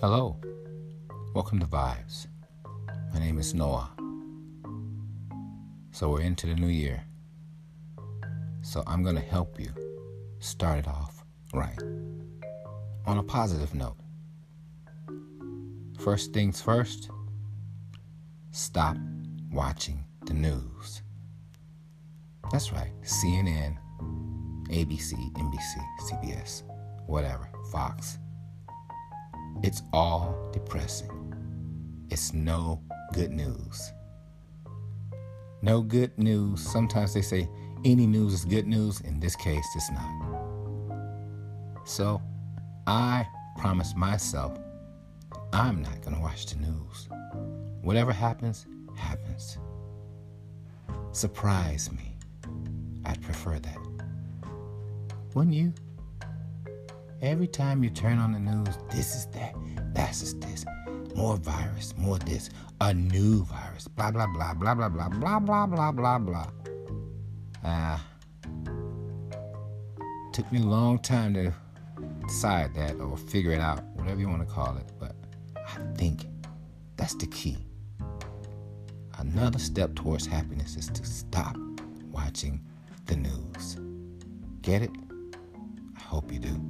Hello, welcome to Vibes. My name is Noah. So we're into the new year. So I'm going to help you start it off right. On a positive note. First things first, stop watching the news. That's right, CNN, ABC, NBC, CBS, whatever, Fox. It's all depressing. It's no good news. No good news. Sometimes they say any news is good news. In this case, it's not. So I promise myself I'm not going to watch the news. Whatever happens, happens. Surprise me. I'd prefer that. Wouldn't you? Every time you turn on the news, this is that, that's is this. More virus, more this, a new virus, blah, blah, blah, blah, blah, blah, blah, blah, blah, blah, blah. Ah. Took me a long time to decide that or figure it out, whatever you want to call it, but I think that's the key. Another step towards happiness is to stop watching the news. Get it? I hope you do.